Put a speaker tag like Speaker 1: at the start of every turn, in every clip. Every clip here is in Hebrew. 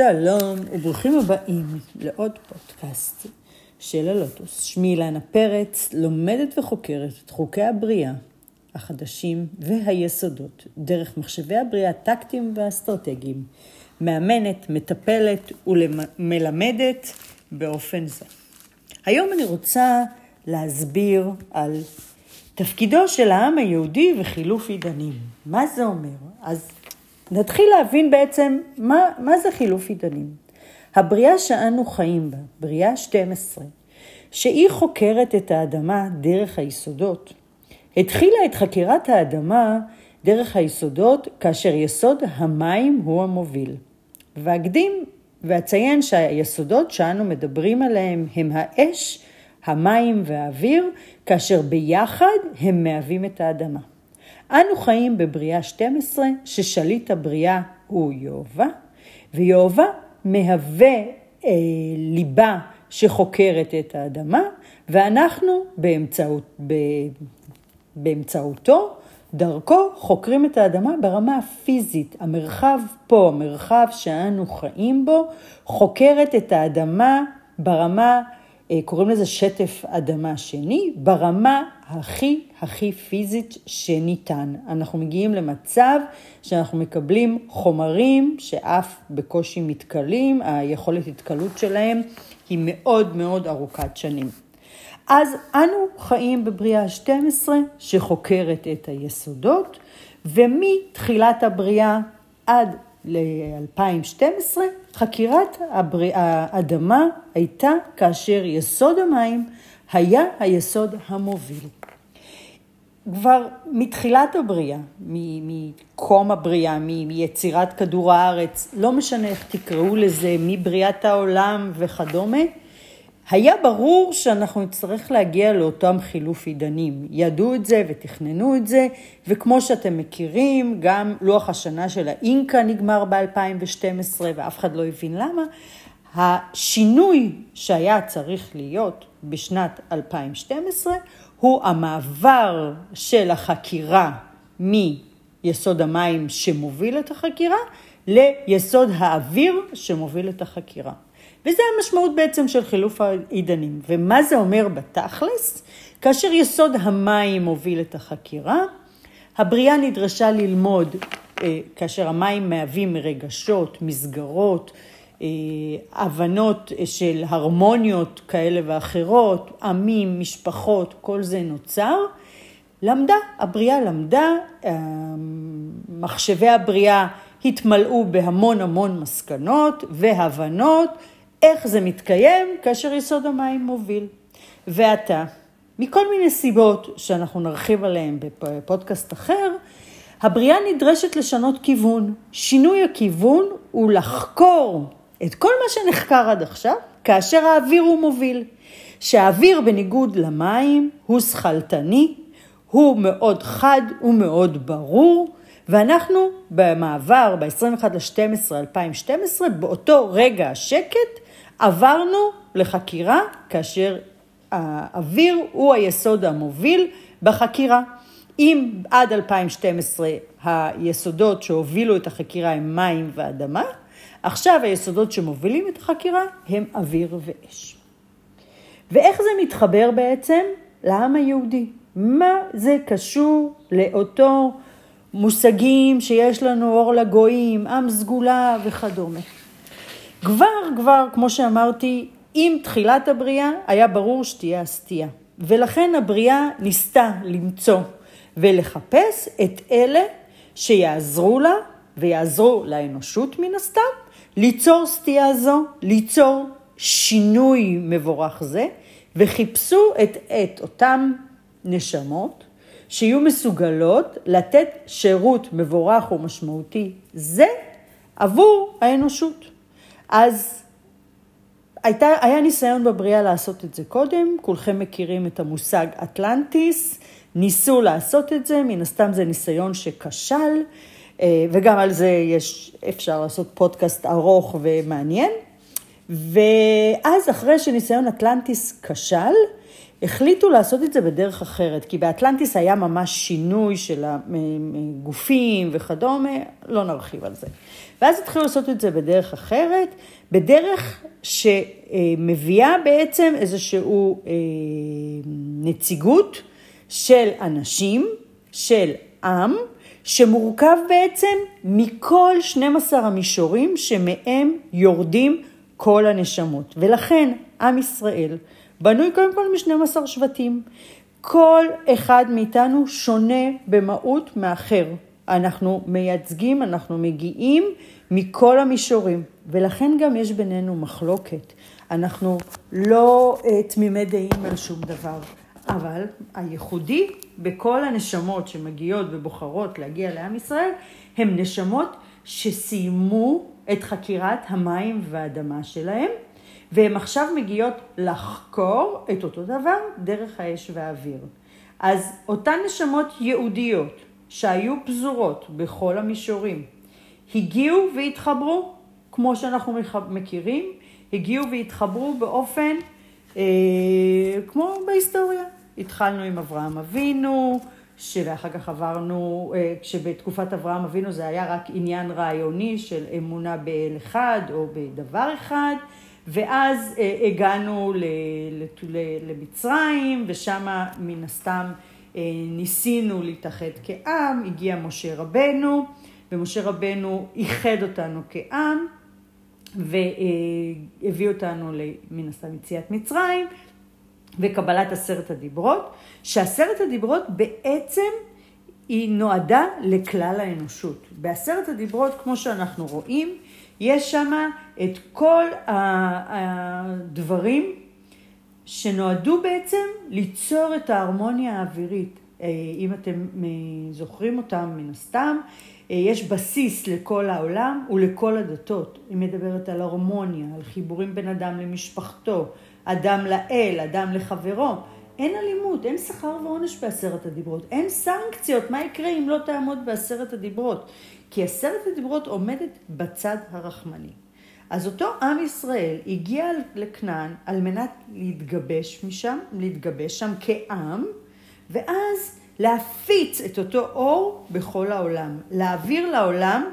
Speaker 1: שלום וברוכים הבאים לעוד פודקאסט של הלוטוס. שמי אילנה פרץ, לומדת וחוקרת את חוקי הבריאה החדשים והיסודות דרך מחשבי הבריאה הטקטיים והאסטרטגיים, מאמנת, מטפלת ומלמדת באופן זה. היום אני רוצה להסביר על תפקידו של העם היהודי וחילוף עידנים. מה זה אומר? אז נתחיל להבין בעצם מה, מה זה חילוף עידנים. הבריאה שאנו חיים בה, בריאה 12, שהיא חוקרת את האדמה דרך היסודות, התחילה את חקירת האדמה דרך היסודות כאשר יסוד המים הוא המוביל. ואקדים ואציין שהיסודות שאנו מדברים עליהם הם האש, המים והאוויר, כאשר ביחד הם מהווים את האדמה. אנו חיים בבריאה 12, ששליט הבריאה הוא יהובה, ויהובה מהווה אה, ליבה שחוקרת את האדמה, ואנחנו באמצעות, ב, באמצעותו, דרכו, חוקרים את האדמה ברמה הפיזית. המרחב פה, המרחב שאנו חיים בו, חוקרת את האדמה ברמה קוראים לזה שטף אדמה שני, ברמה הכי הכי פיזית שניתן. אנחנו מגיעים למצב שאנחנו מקבלים חומרים שאף בקושי מתכלים, היכולת התכלות שלהם היא מאוד מאוד ארוכת שנים. אז אנו חיים בבריאה ה-12 שחוקרת את היסודות, ומתחילת הבריאה עד ל-2012, חקירת האדמה הייתה כאשר יסוד המים היה היסוד המוביל. כבר מתחילת הבריאה, מקום הבריאה, מיצירת כדור הארץ, לא משנה איך תקראו לזה, מבריאת העולם וכדומה, היה ברור שאנחנו נצטרך להגיע לאותם חילוף עידנים. ידעו את זה ותכננו את זה, וכמו שאתם מכירים, גם לוח השנה של האינקה נגמר ב-2012 ואף אחד לא הבין למה. השינוי שהיה צריך להיות בשנת 2012 הוא המעבר של החקירה מיסוד המים שמוביל את החקירה ליסוד האוויר שמוביל את החקירה. וזה המשמעות בעצם של חילוף העידנים. ומה זה אומר בתכלס? כאשר יסוד המים מוביל את החקירה, הבריאה נדרשה ללמוד אה, כאשר המים מהווים רגשות, מסגרות, אה, הבנות של הרמוניות כאלה ואחרות, עמים, משפחות, כל זה נוצר. למדה, הבריאה למדה, אה, מחשבי הבריאה התמלאו בהמון המון מסקנות והבנות איך זה מתקיים כאשר יסוד המים מוביל. ועתה, מכל מיני סיבות שאנחנו נרחיב עליהן בפודקאסט אחר, הבריאה נדרשת לשנות כיוון. שינוי הכיוון הוא לחקור את כל מה שנחקר עד עכשיו, כאשר האוויר הוא מוביל. שהאוויר בניגוד למים הוא שכלתני, הוא מאוד חד, הוא מאוד ברור, ואנחנו במעבר ב-21 ל-12 2012, באותו רגע השקט, עברנו לחקירה כאשר האוויר הוא היסוד המוביל בחקירה. אם עד 2012 היסודות שהובילו את החקירה הם מים ואדמה, עכשיו היסודות שמובילים את החקירה הם אוויר ואש. ואיך זה מתחבר בעצם לעם היהודי? מה זה קשור לאותו מושגים שיש לנו אור לגויים, עם סגולה וכדומה? כבר, כבר, כמו שאמרתי, עם תחילת הבריאה היה ברור שתהיה הסטייה. ולכן הבריאה ניסתה למצוא ולחפש את אלה שיעזרו לה ויעזרו לאנושות מן הסתם, ליצור סטייה זו, ליצור שינוי מבורך זה, וחיפשו את, את אותם נשמות שיהיו מסוגלות לתת שירות מבורך ומשמעותי זה עבור האנושות. אז הייתה, היה ניסיון בבריאה לעשות את זה קודם, כולכם מכירים את המושג אטלנטיס, ניסו לעשות את זה, מן הסתם זה ניסיון שכשל, אה, וגם על זה יש, אפשר לעשות פודקאסט ארוך ומעניין. ואז אחרי שניסיון אטלנטיס כשל, החליטו לעשות את זה בדרך אחרת, כי באטלנטיס היה ממש שינוי של הגופים וכדומה, לא נרחיב על זה. ואז התחילו לעשות את זה בדרך אחרת, בדרך שמביאה בעצם איזושהי אה, נציגות של אנשים, של עם, שמורכב בעצם מכל 12 המישורים שמהם יורדים כל הנשמות. ולכן עם ישראל בנוי קודם כל מ-12 שבטים. כל אחד מאיתנו שונה במהות מאחר. אנחנו מייצגים, אנחנו מגיעים מכל המישורים, ולכן גם יש בינינו מחלוקת. אנחנו לא uh, תמימי דעים על שום דבר, אבל הייחודי בכל הנשמות שמגיעות ובוחרות להגיע לעם ישראל, הם נשמות שסיימו את חקירת המים והאדמה שלהם, והן עכשיו מגיעות לחקור את אותו דבר דרך האש והאוויר. אז אותן נשמות יהודיות שהיו פזורות בכל המישורים, הגיעו והתחברו, כמו שאנחנו מכירים, הגיעו והתחברו באופן אה, כמו בהיסטוריה. התחלנו עם אברהם אבינו, ואחר כך עברנו, אה, כשבתקופת אברהם אבינו זה היה רק עניין רעיוני של אמונה באל אחד או בדבר אחד, ואז אה, הגענו למצרים, ושם מן הסתם אה, ניסינו להתאחד כעם, הגיע משה רבנו, ומשה רבנו איחד אותנו כעם, והביא אותנו מן הסתם יציאת מצרים, וקבלת עשרת הדיברות, שעשרת הדיברות בעצם היא נועדה לכלל האנושות. בעשרת הדיברות, כמו שאנחנו רואים, יש שם את כל הדברים שנועדו בעצם ליצור את ההרמוניה האווירית. אה, אם אתם זוכרים אותם מן הסתם, אה, יש בסיס לכל העולם ולכל הדתות. היא מדברת על הרמוניה, על חיבורים בין אדם למשפחתו, אדם לאל, אדם לחברו. אין אלימות, אין שכר ועונש בעשרת הדיברות, אין סנקציות, מה יקרה אם לא תעמוד בעשרת הדיברות? כי עשרת הדיברות עומדת בצד הרחמני. אז אותו עם ישראל הגיע לכנען על מנת להתגבש משם, להתגבש שם כעם, ואז להפיץ את אותו אור בכל העולם, להעביר לעולם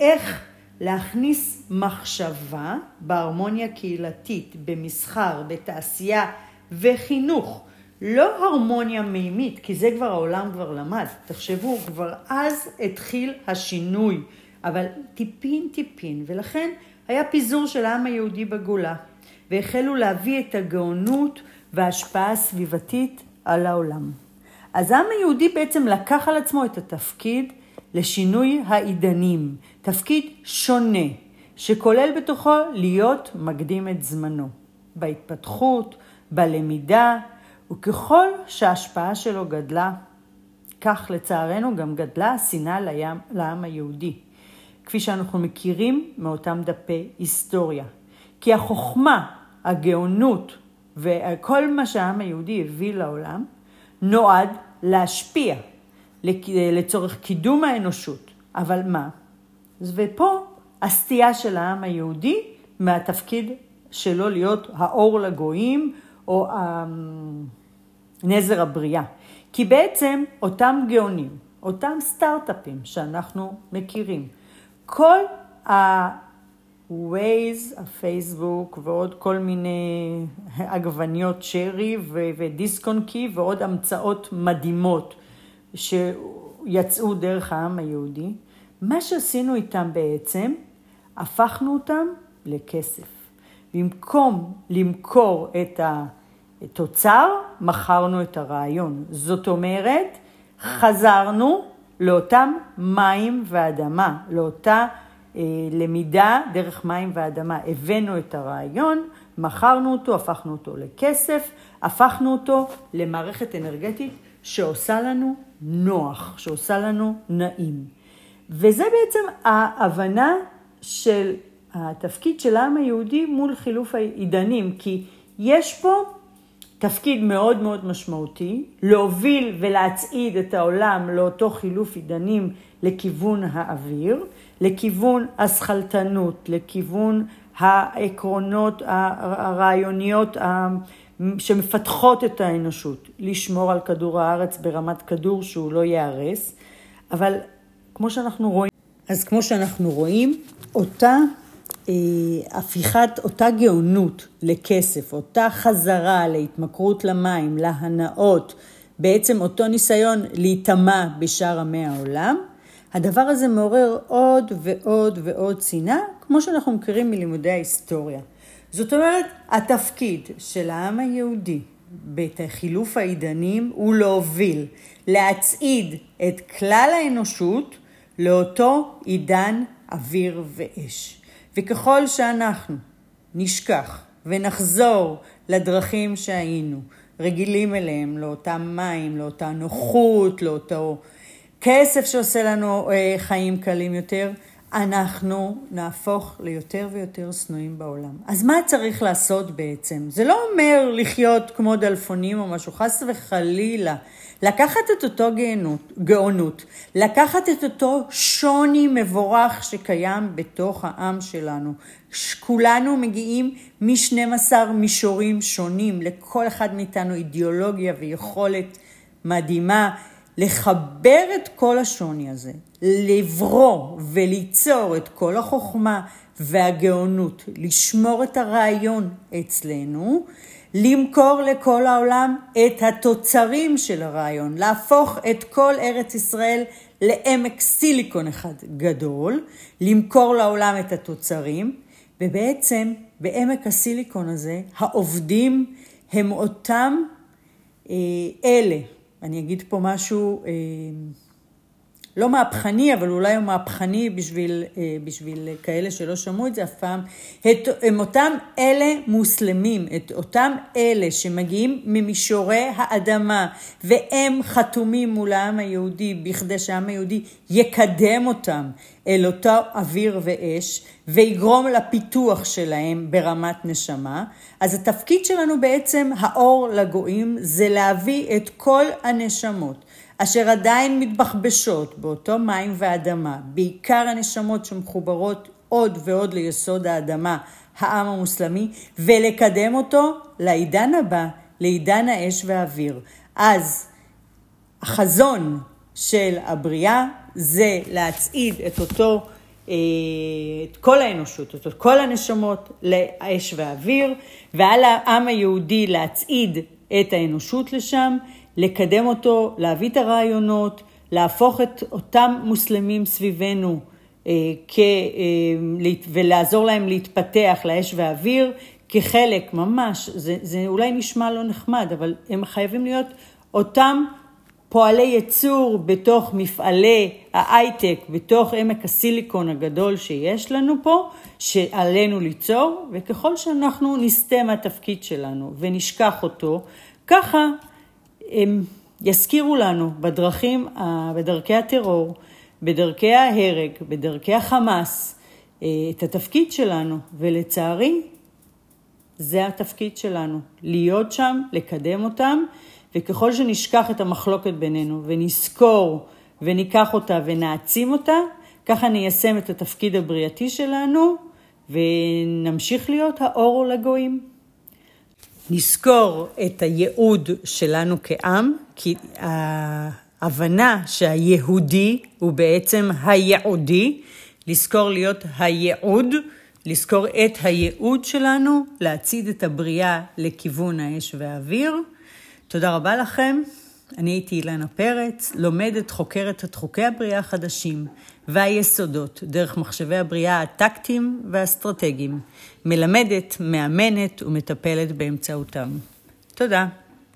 Speaker 1: איך להכניס מחשבה בהרמוניה קהילתית, במסחר, בתעשייה וחינוך. לא הרמוניה מימית, כי זה כבר העולם כבר למד. תחשבו, כבר אז התחיל השינוי, אבל טיפין טיפין, ולכן היה פיזור של העם היהודי בגולה, והחלו להביא את הגאונות וההשפעה הסביבתית על העולם. אז העם היהודי בעצם לקח על עצמו את התפקיד לשינוי העידנים, תפקיד שונה, שכולל בתוכו להיות מקדים את זמנו, בהתפתחות, בלמידה, וככל שההשפעה שלו גדלה, כך לצערנו גם גדלה השנאה לעם היהודי, כפי שאנחנו מכירים מאותם דפי היסטוריה. כי החוכמה, הגאונות וכל מה שהעם היהודי הביא לעולם, נועד להשפיע לצורך קידום האנושות. אבל מה? ופה הסטייה של העם היהודי מהתפקיד שלו להיות האור לגויים, או נזר הבריאה. כי בעצם אותם גאונים, אותם סטארט-אפים שאנחנו מכירים, כל ה-Waze, הפייסבוק ועוד כל מיני עגבניות שרי ודיסקונקי ועוד המצאות מדהימות שיצאו דרך העם היהודי, מה שעשינו איתם בעצם, הפכנו אותם לכסף. במקום למכור את ה... תוצר, מכרנו את הרעיון. זאת אומרת, חזרנו לאותם מים ואדמה, לאותה אה, למידה דרך מים ואדמה. הבאנו את הרעיון, מכרנו אותו, הפכנו אותו לכסף, הפכנו אותו למערכת אנרגטית שעושה לנו נוח, שעושה לנו נעים. וזה בעצם ההבנה של התפקיד של העם היהודי מול חילוף העידנים, כי יש פה תפקיד מאוד מאוד משמעותי, להוביל ולהצעיד את העולם לאותו חילוף עידנים לכיוון האוויר, לכיוון השכלתנות, לכיוון העקרונות הרעיוניות שמפתחות את האנושות, לשמור על כדור הארץ ברמת כדור שהוא לא ייהרס, אבל כמו שאנחנו רואים, אז כמו שאנחנו רואים, אותה הפיכת, אותה גאונות לכסף, אותה חזרה להתמכרות למים, להנאות, בעצם אותו ניסיון להיטמע בשאר עמי העולם, הדבר הזה מעורר עוד ועוד ועוד שנאה, כמו שאנחנו מכירים מלימודי ההיסטוריה. זאת אומרת, התפקיד של העם היהודי בחילוף העידנים הוא להוביל, להצעיד את כלל האנושות לאותו עידן אוויר ואש. וככל שאנחנו נשכח ונחזור לדרכים שהיינו רגילים אליהם, לאותם מים, לאותה נוחות, לאותו כסף שעושה לנו אה, חיים קלים יותר, אנחנו נהפוך ליותר ויותר שנואים בעולם. אז מה צריך לעשות בעצם? זה לא אומר לחיות כמו דלפונים או משהו, חס וחלילה. לקחת את אותו גאונות, גאונות, לקחת את אותו שוני מבורך שקיים בתוך העם שלנו. כולנו מגיעים מ-12 מישורים שונים, לכל אחד מאיתנו אידיאולוגיה ויכולת מדהימה. לחבר את כל השוני הזה, לברוא וליצור את כל החוכמה והגאונות, לשמור את הרעיון אצלנו, למכור לכל העולם את התוצרים של הרעיון, להפוך את כל ארץ ישראל לעמק סיליקון אחד גדול, למכור לעולם את התוצרים, ובעצם בעמק הסיליקון הזה העובדים הם אותם אה, אלה אני אגיד פה משהו אה, לא מהפכני, אבל אולי הוא מהפכני בשביל, אה, בשביל כאלה שלא שמעו את זה אף פעם, את, הם אותם אלה מוסלמים, את אותם אלה שמגיעים ממישורי האדמה, והם חתומים מול העם היהודי, בכדי שהעם היהודי יקדם אותם אל אותו אוויר ואש, ויגרום לפיתוח שלהם ברמת נשמה. אז התפקיד שלנו בעצם, האור לגויים, זה להביא את כל הנשמות. אשר עדיין מתבחבשות באותו מים ואדמה, בעיקר הנשמות שמחוברות עוד ועוד ליסוד האדמה, העם המוסלמי, ולקדם אותו לעידן הבא, לעידן האש והאוויר. אז החזון של הבריאה זה להצעיד את אותו, אה, את כל האנושות, את כל הנשמות לאש והאוויר, ועל העם היהודי להצעיד את האנושות לשם, לקדם אותו, להביא את הרעיונות, להפוך את אותם מוסלמים סביבנו אה, כ, אה, ולעזור להם להתפתח לאש ואוויר כחלק ממש, זה, זה אולי נשמע לא נחמד, אבל הם חייבים להיות אותם פועלי ייצור בתוך מפעלי ההייטק, בתוך עמק הסיליקון הגדול שיש לנו פה, שעלינו ליצור, וככל שאנחנו נסטה מהתפקיד שלנו ונשכח אותו, ככה הם יזכירו לנו בדרכים, בדרכי הטרור, בדרכי ההרג, בדרכי החמאס, אה, את התפקיד שלנו, ולצערי, זה התפקיד שלנו, להיות שם, לקדם אותם, וככל שנשכח את המחלוקת בינינו ונזכור וניקח אותה ונעצים אותה, ככה ניישם את התפקיד הבריאתי שלנו ונמשיך להיות האור לגויים. נזכור את הייעוד שלנו כעם, כי ההבנה שהיהודי הוא בעצם הייעודי, לזכור להיות הייעוד, לזכור את הייעוד שלנו, להצעיד את הבריאה לכיוון האש והאוויר. תודה רבה לכם. אני הייתי אילנה פרץ, לומדת, חוקרת את חוקי הבריאה החדשים והיסודות דרך מחשבי הבריאה הטקטיים והאסטרטגיים, מלמדת, מאמנת ומטפלת באמצעותם. תודה.